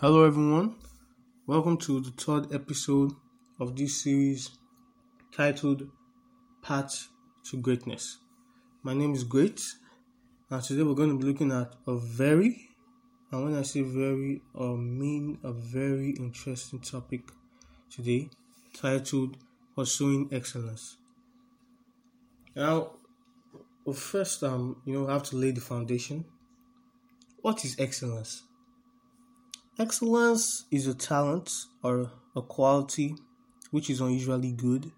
Hello, everyone. Welcome to the third episode of this series titled Path to Greatness. My name is Great, and today we're going to be looking at a very, and when I say very, I mean a very interesting topic today titled Pursuing Excellence. Now, well, first, um, you know, I have to lay the foundation. What is excellence? Excellence is a talent or a quality which is unusually good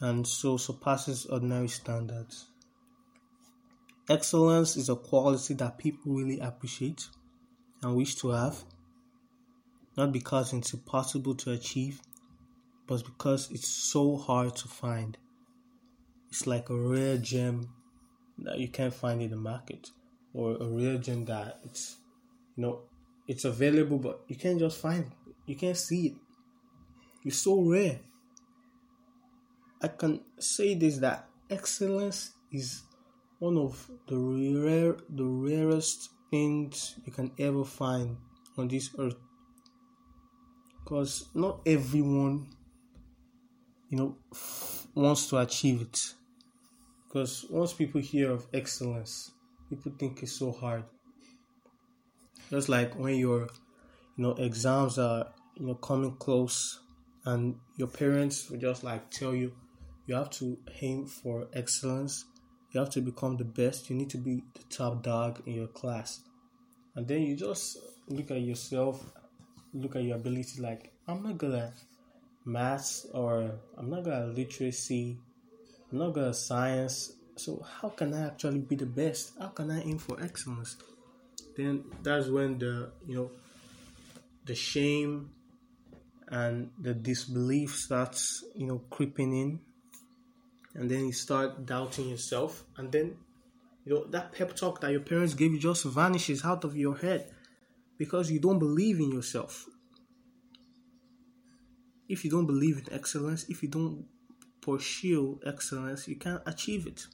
and so surpasses ordinary standards. Excellence is a quality that people really appreciate and wish to have, not because it's impossible to achieve, but because it's so hard to find. It's like a rare gem that you can't find in the market, or a rare gem that it's you know it's available, but you can't just find it. You can't see it. It's so rare. I can say this that excellence is one of the rare the rarest things you can ever find on this earth. Because not everyone you know wants to achieve it. Because once people hear of excellence, people think it's so hard just like when your you know exams are you know coming close and your parents will just like tell you you have to aim for excellence. You have to become the best. You need to be the top dog in your class. And then you just look at yourself look at your ability like i'm not good at maths or i'm not good at literacy. I'm not good at science. So how can i actually be the best? How can i aim for excellence then that's when the you know the shame and the disbelief starts you know creeping in. And then you start doubting yourself. And then you know that pep talk that your parents gave you just vanishes out of your head because you don't believe in yourself. If you don't believe in excellence if you don't pursue excellence you can't achieve it.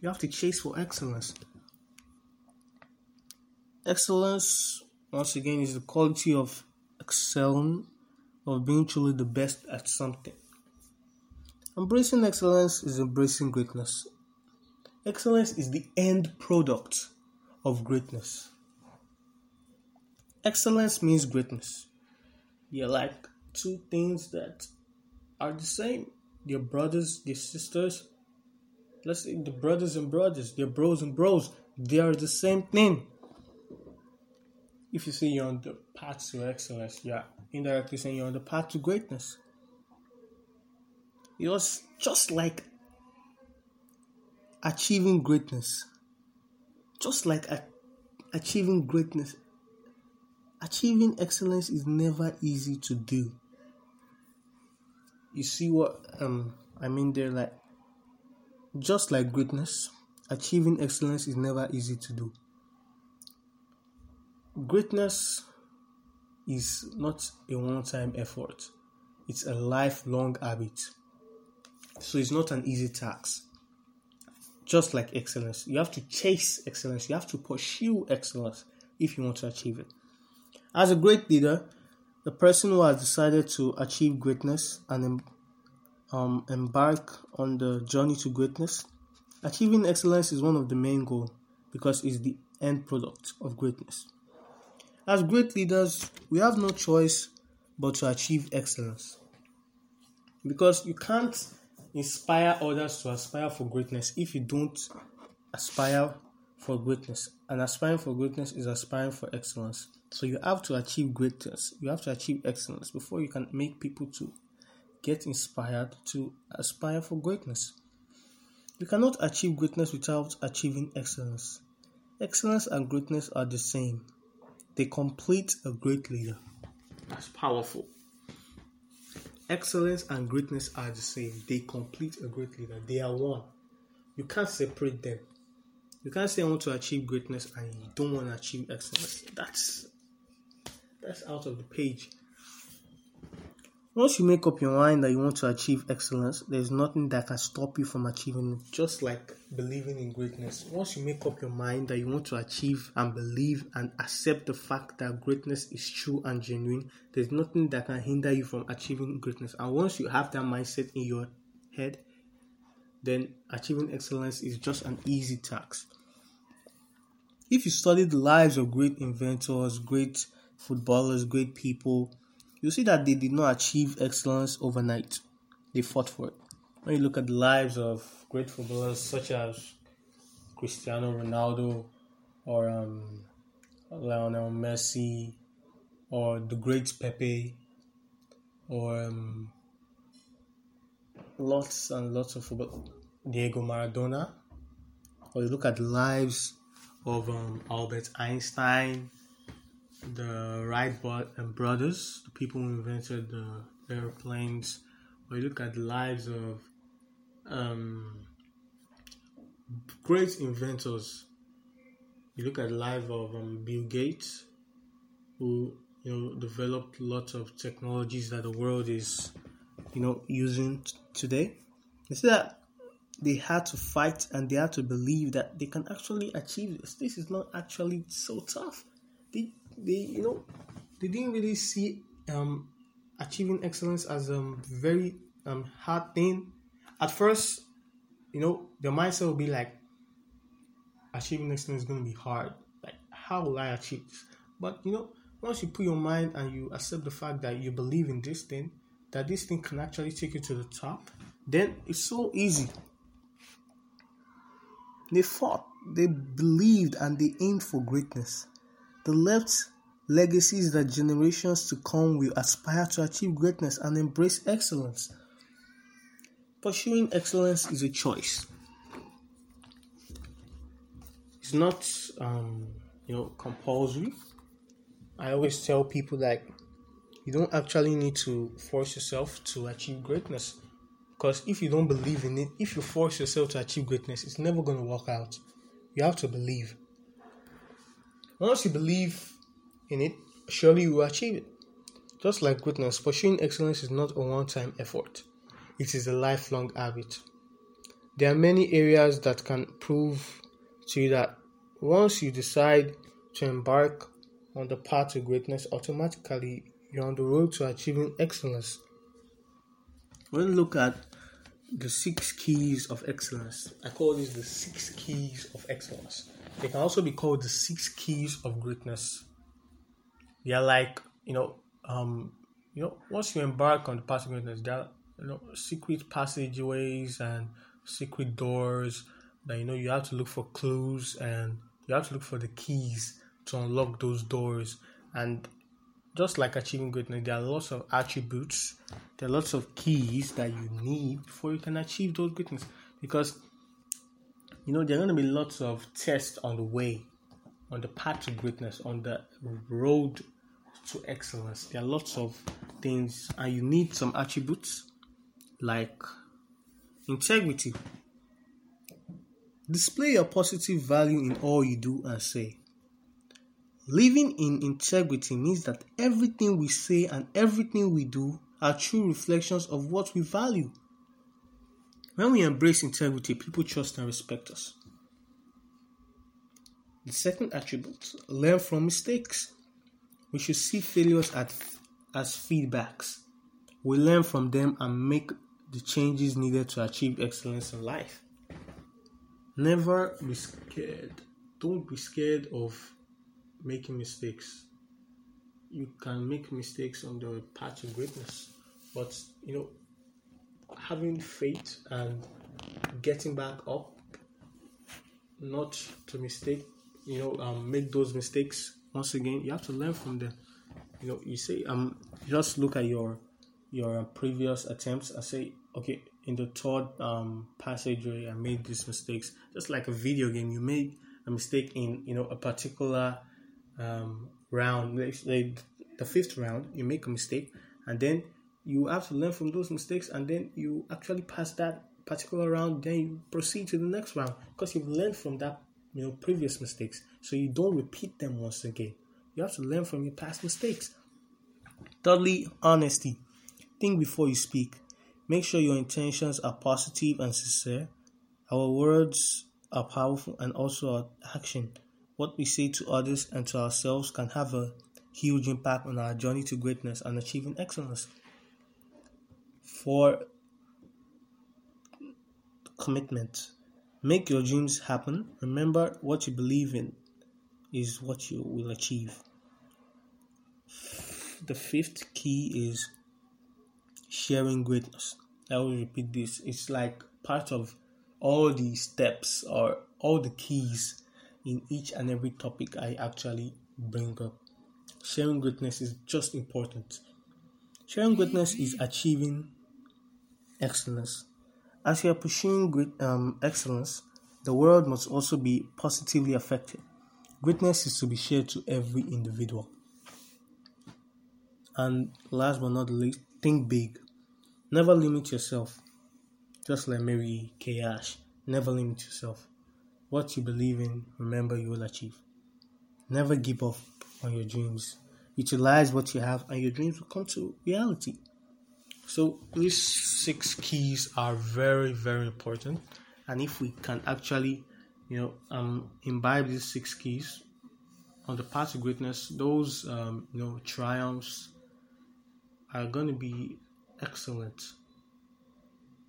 You have to chase for excellence Excellence, once again, is the quality of excelling, of being truly the best at something. Embracing excellence is embracing greatness. Excellence is the end product of greatness. Excellence means greatness. They're like two things that are the same. They're brothers, they're sisters. Let's say the brothers and brothers, they're bros and bros. They are the same thing if you say you're on the path to excellence, you're indirectly saying you're on the path to greatness. It was just like achieving greatness. Just like achieving greatness. Achieving excellence is never easy to do. You see what um I mean there like just like greatness, achieving excellence is never easy to do greatness is not a one time effort, it's a lifelong habit. So it's not an easy task. Just like excellence, you have to chase excellence, you have to pursue excellence if you want to achieve it. As a great leader, the person who has decided to achieve greatness and um, embark on the journey to greatness, achieving excellence is one of the main goals because it's the end product of greatness. As great leaders, we have no choice but to achieve excellence. Because you can't inspire others to aspire for greatness if you don't aspire for greatness. And aspiring for greatness is aspiring for excellence. So you have to achieve greatness. You have to achieve excellence before you can make people to get inspired to aspire for greatness. You cannot achieve greatness without achieving excellence. Excellence and greatness are the same. They complete a great leader. That's powerful. Excellence and greatness are the same. They complete a great leader. They are one. You can't separate them. You can't say I want to achieve greatness and you don't want to achieve excellence. That's that's out of the page. Once you make up your mind that you want to achieve excellence, there's nothing that can stop you from achieving it. Just like believing in greatness. Once you make up your mind that you want to achieve and believe and accept the fact that greatness is true and genuine, there's nothing that can hinder you from achieving greatness. And once you have that mindset in your head, then achieving excellence is just an easy task. If you study the lives of great inventors, great footballers, great people, you see that they did not achieve excellence overnight. They fought for it. When you look at the lives of great footballers such as Cristiano Ronaldo or um, Lionel Messi or the great Pepe or um, lots and lots of football, Diego Maradona, or you look at the lives of um, Albert Einstein, the Wright brothers, the people who invented the airplanes, or you look at the lives of um, great inventors. You look at the life of um, Bill Gates, who you know developed lots of technologies that the world is you know using t- today. You see that they had to fight and they had to believe that they can actually achieve this. This is not actually so tough. They they you know they didn't really see um, achieving excellence as a very um, hard thing. At first, you know, the mindset will be like, achieving excellence is going to be hard. Like, how will I achieve this? But, you know, once you put your mind and you accept the fact that you believe in this thing, that this thing can actually take you to the top, then it's so easy. They fought, they believed, and they aimed for greatness. The left legacies that generations to come will aspire to achieve greatness and embrace excellence. Pursuing excellence is a choice. It's not, um, you know, compulsory. I always tell people that you don't actually need to force yourself to achieve greatness. Because if you don't believe in it, if you force yourself to achieve greatness, it's never going to work out. You have to believe. Once you believe in it, surely you will achieve it. Just like greatness, pursuing excellence is not a one time effort, it is a lifelong habit. There are many areas that can prove to you that once you decide to embark on the path to greatness, automatically you're on the road to achieving excellence. When you look at the six keys of excellence, I call these the six keys of excellence. They can also be called the six keys of greatness. They are like, you know, um, you know, once you embark on the path of greatness, there are you know secret passageways and secret doors that you know you have to look for clues and you have to look for the keys to unlock those doors and just like achieving greatness there are lots of attributes there are lots of keys that you need before you can achieve those greatness because you know there are going to be lots of tests on the way on the path to greatness, on the road to excellence. There are lots of things, and you need some attributes like integrity. Display a positive value in all you do and say. Living in integrity means that everything we say and everything we do are true reflections of what we value. When we embrace integrity, people trust and respect us. The second attribute learn from mistakes. We should see failures as, as feedbacks. We learn from them and make the changes needed to achieve excellence in life. Never be scared. Don't be scared of making mistakes. You can make mistakes on the path to greatness, but you know, having faith and getting back up, not to mistake you know um, make those mistakes once again. You have to learn from them. You know you say um just look at your your previous attempts and say okay in the third um passageway i made these mistakes just like a video game you made a mistake in you know a particular um round like the fifth round you make a mistake and then you have to learn from those mistakes and then you actually pass that particular round then you proceed to the next round because you've learned from that you know previous mistakes so you don't repeat them once again you have to learn from your past mistakes thirdly honesty think before you speak. Make sure your intentions are positive and sincere. Our words are powerful and also our action. What we say to others and to ourselves can have a huge impact on our journey to greatness and achieving excellence. For commitment, make your dreams happen. Remember, what you believe in is what you will achieve. The fifth key is sharing greatness. I will repeat this. It's like part of all the steps or all the keys in each and every topic I actually bring up. Sharing greatness is just important. Sharing greatness is achieving excellence. As you are pursuing great um, excellence, the world must also be positively affected. Greatness is to be shared to every individual. And last but not least, think big. Never limit yourself. Just like Mary Kay Ash, never limit yourself. What you believe in, remember you will achieve. Never give up on your dreams. Utilize what you have, and your dreams will come to reality. So, these six keys are very, very important. And if we can actually, you know, um, imbibe these six keys on the path to greatness, those, um, you know, triumphs are going to be excellent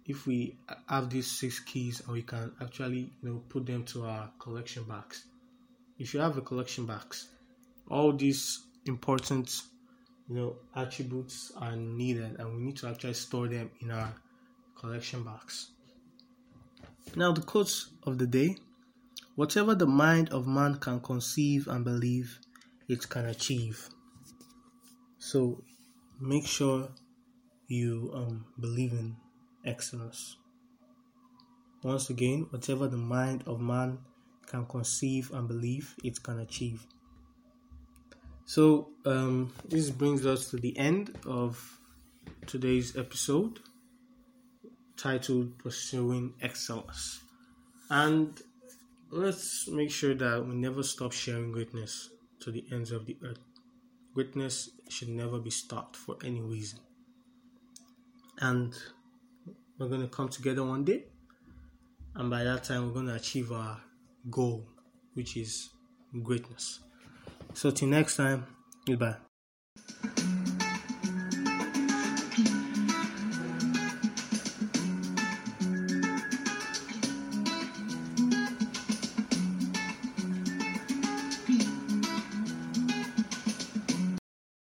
if we have these six keys and we can actually you know put them to our collection box if you have a collection box all these important you know attributes are needed and we need to actually store them in our collection box now the quote of the day whatever the mind of man can conceive and believe it can achieve so make sure you um, believe in excellence. Once again, whatever the mind of man can conceive and believe, it can achieve. So, um, this brings us to the end of today's episode titled Pursuing Excellence. And let's make sure that we never stop sharing greatness to the ends of the earth. Greatness should never be stopped for any reason. And we're going to come together one day, and by that time, we're going to achieve our goal, which is greatness. So, till next time, goodbye.